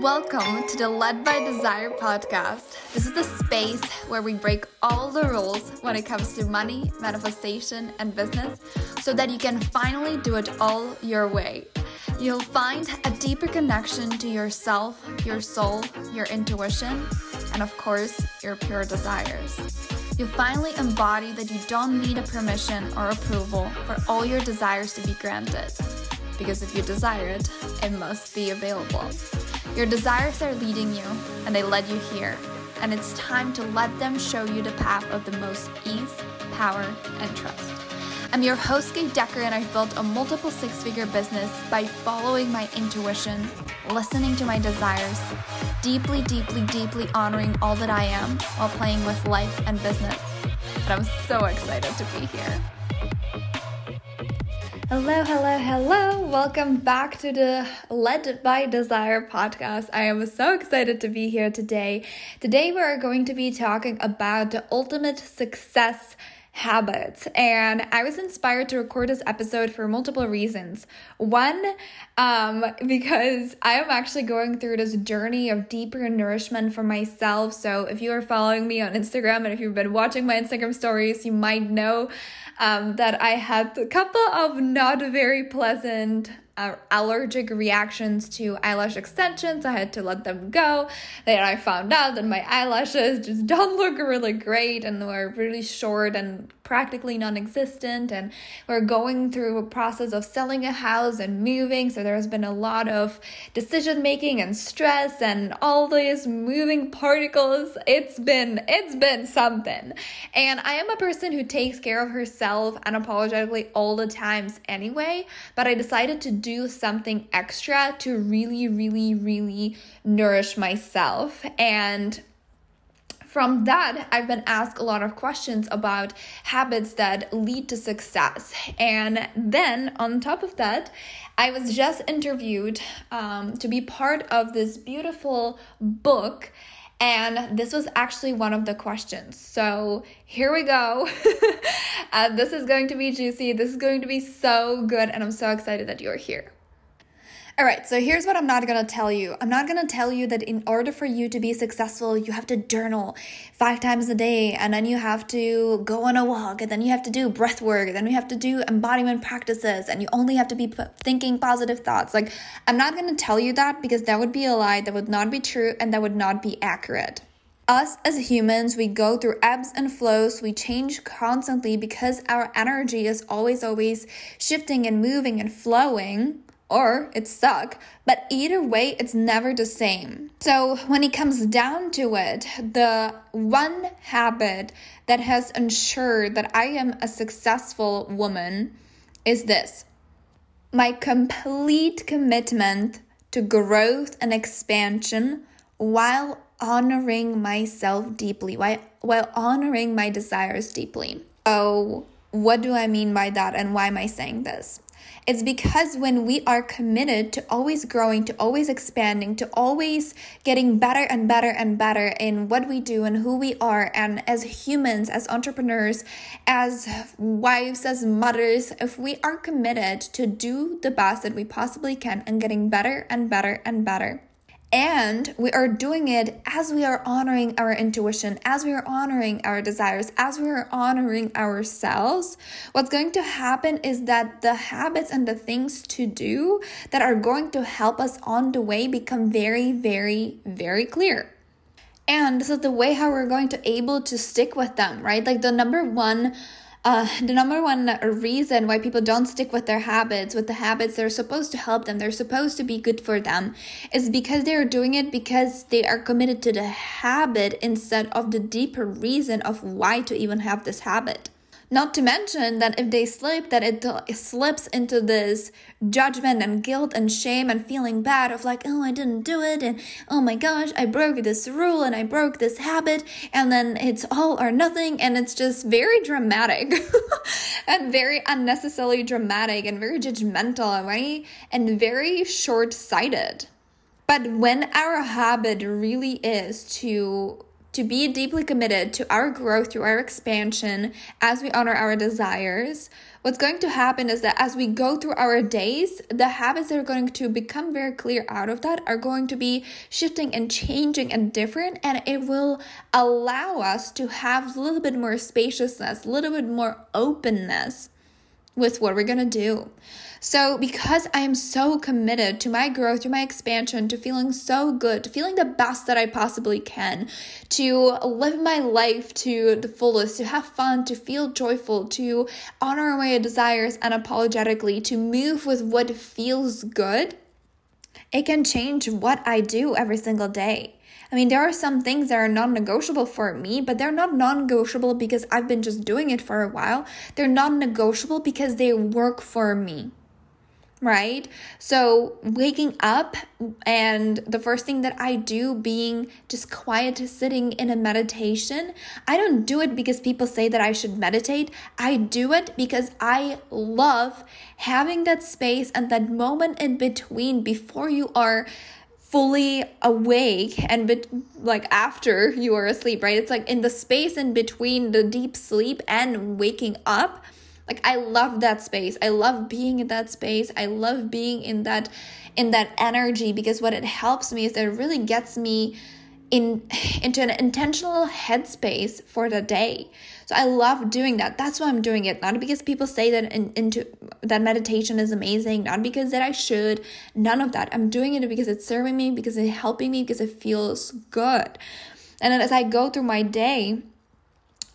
Welcome to the Led by Desire podcast. This is the space where we break all the rules when it comes to money, manifestation, and business so that you can finally do it all your way. You'll find a deeper connection to yourself, your soul, your intuition, and of course, your pure desires. You'll finally embody that you don't need a permission or approval for all your desires to be granted. Because if you desire it, it must be available. Your desires are leading you, and they led you here. And it's time to let them show you the path of the most ease, power, and trust. I'm your host, Kate Decker, and I've built a multiple six figure business by following my intuition, listening to my desires, deeply, deeply, deeply honoring all that I am while playing with life and business. And I'm so excited to be here. Hello, hello, hello. Welcome back to the Led by Desire podcast. I am so excited to be here today. Today, we're going to be talking about the ultimate success habits. And I was inspired to record this episode for multiple reasons. One, um, because I am actually going through this journey of deeper nourishment for myself. So if you are following me on Instagram and if you've been watching my Instagram stories, you might know um, that I had a couple of not very pleasant uh, allergic reactions to eyelash extensions. I had to let them go. Then I found out that my eyelashes just don't look really great and they were really short and practically non existent. And we're going through a process of selling a house and moving. So there's been a lot of decision making and stress and all these moving particles. It's been, it's been something. And I am a person who takes care of herself unapologetically all the times anyway. But I decided to do something extra to really, really, really nourish myself. And from that, I've been asked a lot of questions about habits that lead to success. And then, on top of that, I was just interviewed um, to be part of this beautiful book. And this was actually one of the questions. So here we go. uh, this is going to be juicy. This is going to be so good. And I'm so excited that you're here. All right, so here's what I'm not gonna tell you. I'm not gonna tell you that in order for you to be successful, you have to journal five times a day, and then you have to go on a walk, and then you have to do breath work, and then you have to do embodiment practices, and you only have to be thinking positive thoughts. Like, I'm not gonna tell you that because that would be a lie, that would not be true, and that would not be accurate us as humans, we go through ebbs and flows, we change constantly because our energy is always, always shifting and moving and flowing or it's stuck, but either way, it's never the same. So, when it comes down to it, the one habit that has ensured that I am a successful woman is this my complete commitment to growth and expansion while honoring myself deeply, while, while honoring my desires deeply. So, what do I mean by that, and why am I saying this? It's because when we are committed to always growing, to always expanding, to always getting better and better and better in what we do and who we are, and as humans, as entrepreneurs, as wives, as mothers, if we are committed to do the best that we possibly can and getting better and better and better, and we are doing it as we are honoring our intuition, as we are honoring our desires, as we are honoring ourselves. What's going to happen is that the habits and the things to do that are going to help us on the way become very, very, very clear. And this is the way how we're going to able to stick with them, right? Like the number one uh, the number one reason why people don't stick with their habits, with the habits that are supposed to help them, they're supposed to be good for them, is because they're doing it because they are committed to the habit instead of the deeper reason of why to even have this habit. Not to mention that if they slip, that it, it slips into this judgment and guilt and shame and feeling bad of like, oh, I didn't do it, and oh my gosh, I broke this rule and I broke this habit, and then it's all or nothing, and it's just very dramatic and very unnecessarily dramatic and very judgmental, right? And very short sighted. But when our habit really is to to be deeply committed to our growth, through our expansion, as we honor our desires, what's going to happen is that as we go through our days, the habits that are going to become very clear out of that are going to be shifting and changing and different, and it will allow us to have a little bit more spaciousness, a little bit more openness with what we're going to do. So, because I am so committed to my growth, to my expansion, to feeling so good, to feeling the best that I possibly can, to live my life to the fullest, to have fun, to feel joyful, to honor my desires unapologetically, to move with what feels good, it can change what I do every single day. I mean, there are some things that are non negotiable for me, but they're not non negotiable because I've been just doing it for a while. They're non negotiable because they work for me right? So, waking up and the first thing that I do being just quiet, sitting in a meditation, I don't do it because people say that I should meditate. I do it because I love having that space and that moment in between before you are fully awake and be- like after you are asleep, right? It's like in the space in between the deep sleep and waking up. Like I love that space. I love being in that space. I love being in that in that energy because what it helps me is that it really gets me in into an intentional headspace for the day. So I love doing that. That's why I'm doing it. Not because people say that in, into that meditation is amazing, not because that I should, none of that. I'm doing it because it's serving me, because it's helping me, because it feels good. And then as I go through my day,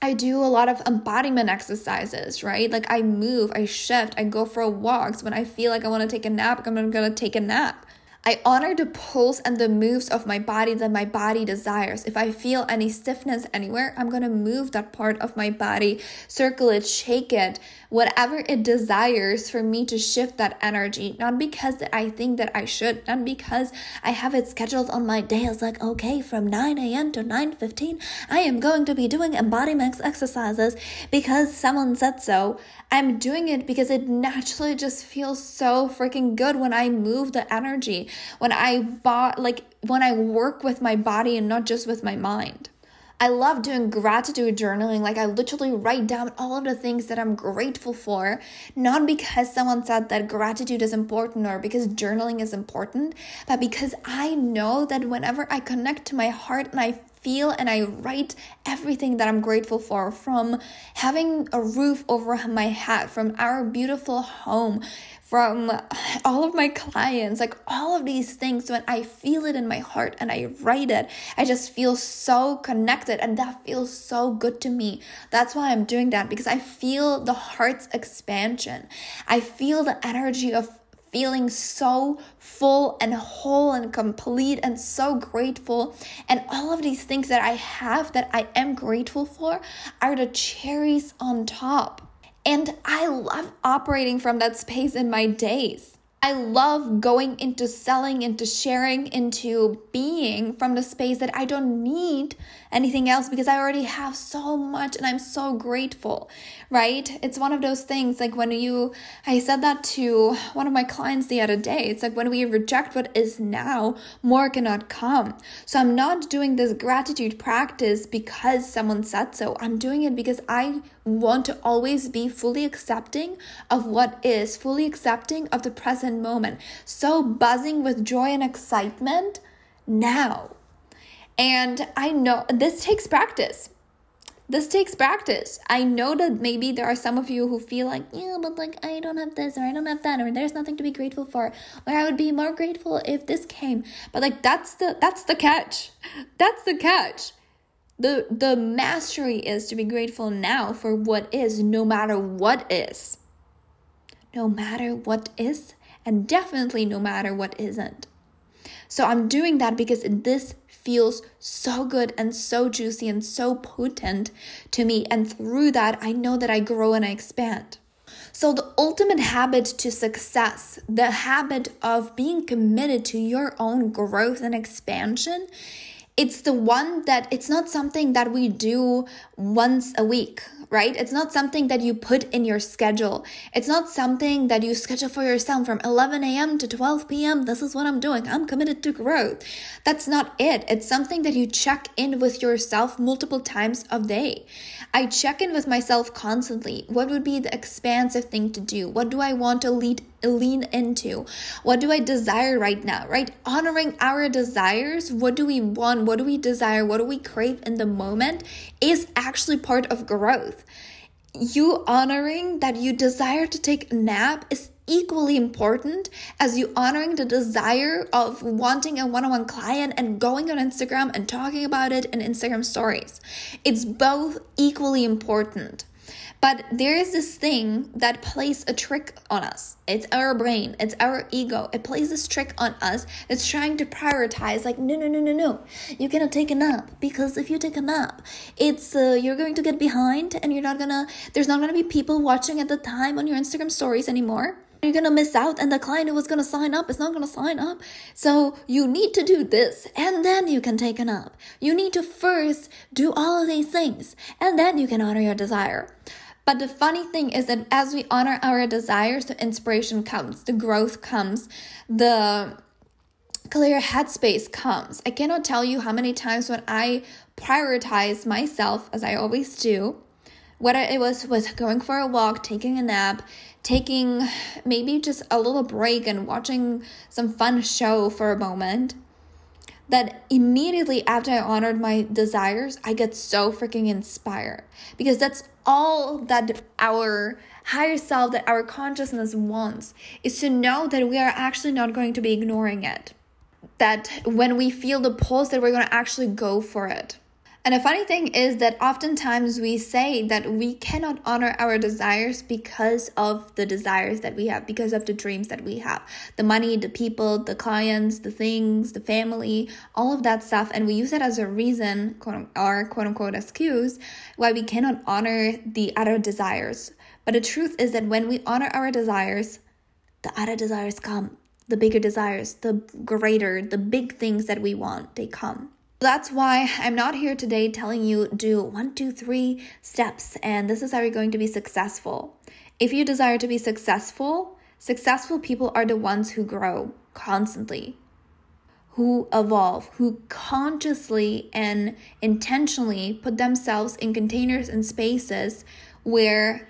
I do a lot of embodiment exercises, right? Like I move, I shift, I go for walks. When I feel like I want to take a nap, I'm going to take a nap. I honor the pulse and the moves of my body that my body desires. If I feel any stiffness anywhere, I'm going to move that part of my body, circle it, shake it, whatever it desires for me to shift that energy. Not because I think that I should, not because I have it scheduled on my day as like, okay, from 9 a.m. to 9.15, I am going to be doing embodiment exercises because someone said so. I'm doing it because it naturally just feels so freaking good when I move the energy, when I bought like when I work with my body and not just with my mind. I love doing gratitude journaling. Like, I literally write down all of the things that I'm grateful for, not because someone said that gratitude is important or because journaling is important, but because I know that whenever I connect to my heart and I feel and I write everything that I'm grateful for from having a roof over my head, from our beautiful home, from all of my clients, like all of these things. When I feel it in my heart and I write it, I just feel so connected and that feels so good to me. That's why I'm doing that because I feel the heart's expansion. I feel the energy of feeling so full and whole and complete and so grateful. And all of these things that I have that I am grateful for are the cherries on top. And I love operating from that space in my days. I love going into selling, into sharing, into being from the space that I don't need anything else because I already have so much and I'm so grateful, right? It's one of those things like when you, I said that to one of my clients the other day. It's like when we reject what is now, more cannot come. So I'm not doing this gratitude practice because someone said so. I'm doing it because I want to always be fully accepting of what is, fully accepting of the present moment. So buzzing with joy and excitement now and I know this takes practice. This takes practice. I know that maybe there are some of you who feel like, yeah, but like I don't have this or I don't have that or there's nothing to be grateful for or I would be more grateful if this came. But like that's the that's the catch. That's the catch. The the mastery is to be grateful now for what is no matter what is. No matter what is and definitely no matter what isn't. So I'm doing that because in this feels so good and so juicy and so potent to me. And through that, I know that I grow and I expand. So, the ultimate habit to success, the habit of being committed to your own growth and expansion, it's the one that it's not something that we do once a week, right? It's not something that you put in your schedule. It's not something that you schedule for yourself from 11 a.m. to 12 p.m. This is what I'm doing. I'm committed to growth. That's not it. It's something that you check in with yourself multiple times a day. I check in with myself constantly. What would be the expansive thing to do? What do I want to lead lean into? What do I desire right now? Right? Honoring our desires. What do we want? What do we desire? What do we crave in the moment is actually part of growth. You honoring that you desire to take a nap is equally important as you honoring the desire of wanting a one on one client and going on Instagram and talking about it in Instagram stories. It's both equally important. But there is this thing that plays a trick on us. It's our brain, it's our ego. It plays this trick on us. It's trying to prioritize like no no no no no. You cannot take a nap because if you take a nap, it's uh, you're going to get behind and you're not gonna there's not gonna be people watching at the time on your Instagram stories anymore you're gonna miss out and the client who was gonna sign up is not gonna sign up so you need to do this and then you can take a nap you need to first do all of these things and then you can honor your desire but the funny thing is that as we honor our desires, the inspiration comes, the growth comes, the clear headspace comes. I cannot tell you how many times when I prioritize myself, as I always do, whether it was with going for a walk, taking a nap, taking maybe just a little break and watching some fun show for a moment, that immediately after I honored my desires, I get so freaking inspired because that's all that our higher self, that our consciousness wants is to know that we are actually not going to be ignoring it. That when we feel the pulse, that we're going to actually go for it. And a funny thing is that oftentimes we say that we cannot honor our desires because of the desires that we have, because of the dreams that we have the money, the people, the clients, the things, the family, all of that stuff. And we use it as a reason, or quote unquote excuse, why we cannot honor the other desires. But the truth is that when we honor our desires, the other desires come. The bigger desires, the greater, the big things that we want, they come. That's why I'm not here today telling you do one, two, three steps and this is how you're going to be successful. If you desire to be successful, successful people are the ones who grow constantly, who evolve, who consciously and intentionally put themselves in containers and spaces where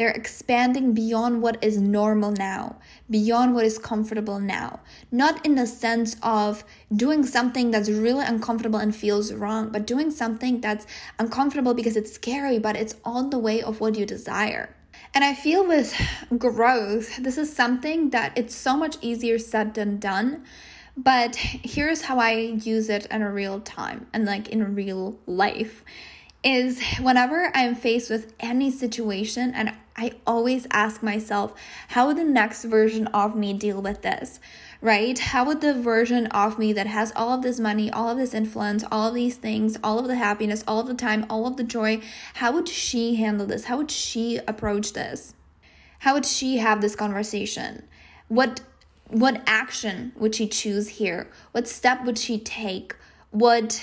they're expanding beyond what is normal now, beyond what is comfortable now. Not in the sense of doing something that's really uncomfortable and feels wrong, but doing something that's uncomfortable because it's scary, but it's on the way of what you desire. And I feel with growth, this is something that it's so much easier said than done. But here's how I use it in a real time and like in real life is whenever I'm faced with any situation and I always ask myself, how would the next version of me deal with this? Right? How would the version of me that has all of this money, all of this influence, all of these things, all of the happiness, all of the time, all of the joy, how would she handle this? How would she approach this? How would she have this conversation? What what action would she choose here? What step would she take? What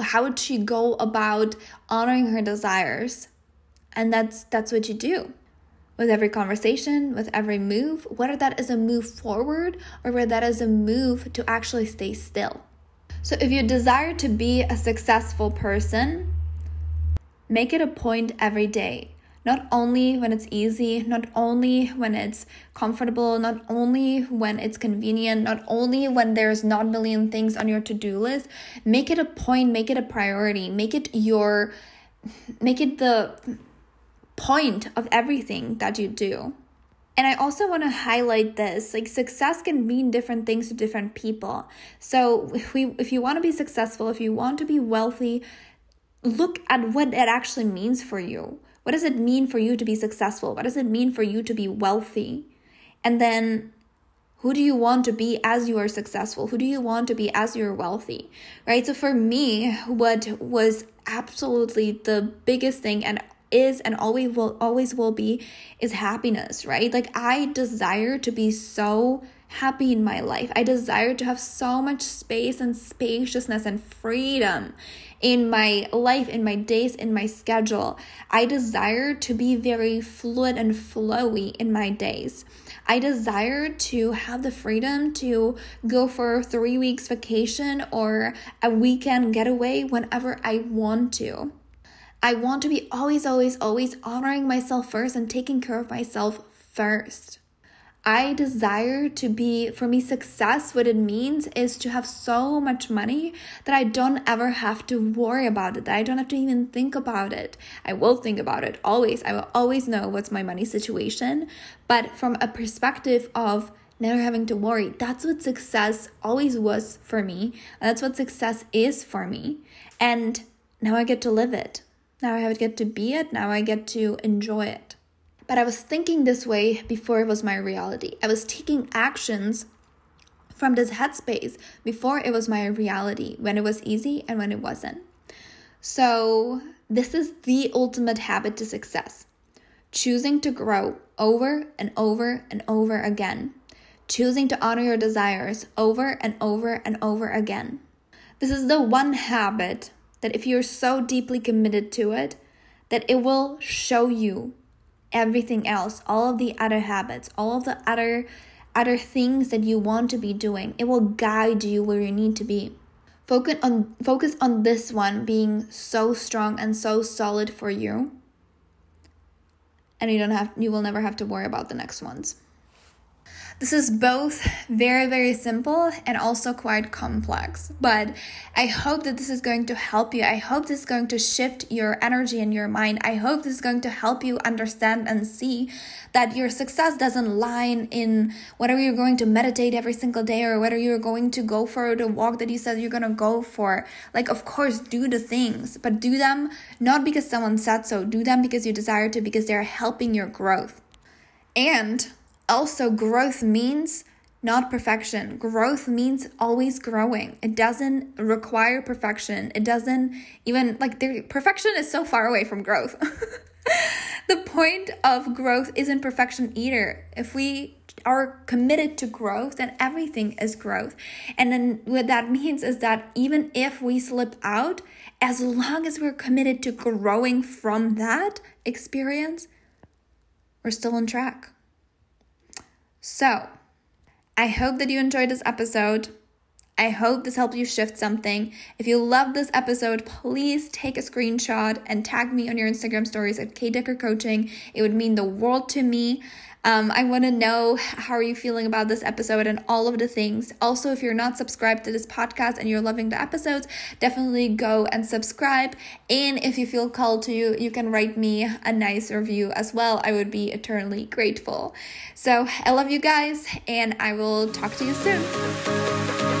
how would she go about honoring her desires? And that's that's what you do with every conversation, with every move, whether that is a move forward or whether that is a move to actually stay still. So, if you desire to be a successful person, make it a point every day. Not only when it's easy, not only when it's comfortable, not only when it's convenient, not only when there's not a million things on your to do list. Make it a point, make it a priority, make it your, make it the point of everything that you do. And I also want to highlight this like success can mean different things to different people. So if we if you want to be successful, if you want to be wealthy, look at what it actually means for you. What does it mean for you to be successful? What does it mean for you to be wealthy? And then who do you want to be as you are successful? Who do you want to be as you're wealthy? Right? So for me, what was absolutely the biggest thing and is and always will always will be is happiness, right? Like I desire to be so happy in my life. I desire to have so much space and spaciousness and freedom in my life, in my days, in my schedule. I desire to be very fluid and flowy in my days. I desire to have the freedom to go for three weeks vacation or a weekend getaway whenever I want to. I want to be always, always, always honoring myself first and taking care of myself first. I desire to be, for me, success, what it means is to have so much money that I don't ever have to worry about it, that I don't have to even think about it. I will think about it always. I will always know what's my money situation. But from a perspective of never having to worry, that's what success always was for me. That's what success is for me. And now I get to live it. Now I get to be it. Now I get to enjoy it. But I was thinking this way before it was my reality. I was taking actions from this headspace before it was my reality, when it was easy and when it wasn't. So, this is the ultimate habit to success choosing to grow over and over and over again, choosing to honor your desires over and over and over again. This is the one habit that, if you're so deeply committed to it, that it will show you everything else, all of the other habits, all of the other other things that you want to be doing. It will guide you where you need to be. Focus on focus on this one being so strong and so solid for you. And you don't have you will never have to worry about the next ones. This is both very, very simple and also quite complex. But I hope that this is going to help you. I hope this is going to shift your energy and your mind. I hope this is going to help you understand and see that your success doesn't lie in whether you're going to meditate every single day or whether you're going to go for the walk that you said you're going to go for. Like, of course, do the things, but do them not because someone said so. Do them because you desire to, because they're helping your growth. And also, growth means not perfection. Growth means always growing. It doesn't require perfection. It doesn't even like the perfection is so far away from growth. the point of growth isn't perfection either. If we are committed to growth, then everything is growth. And then what that means is that even if we slip out, as long as we're committed to growing from that experience, we're still on track. So, I hope that you enjoyed this episode. I hope this helped you shift something. If you love this episode, please take a screenshot and tag me on your Instagram stories at K Decker Coaching. It would mean the world to me. Um, I want to know how are you feeling about this episode and all of the things. Also, if you're not subscribed to this podcast and you're loving the episodes, definitely go and subscribe. And if you feel called to, you, you can write me a nice review as well. I would be eternally grateful. So I love you guys, and I will talk to you soon.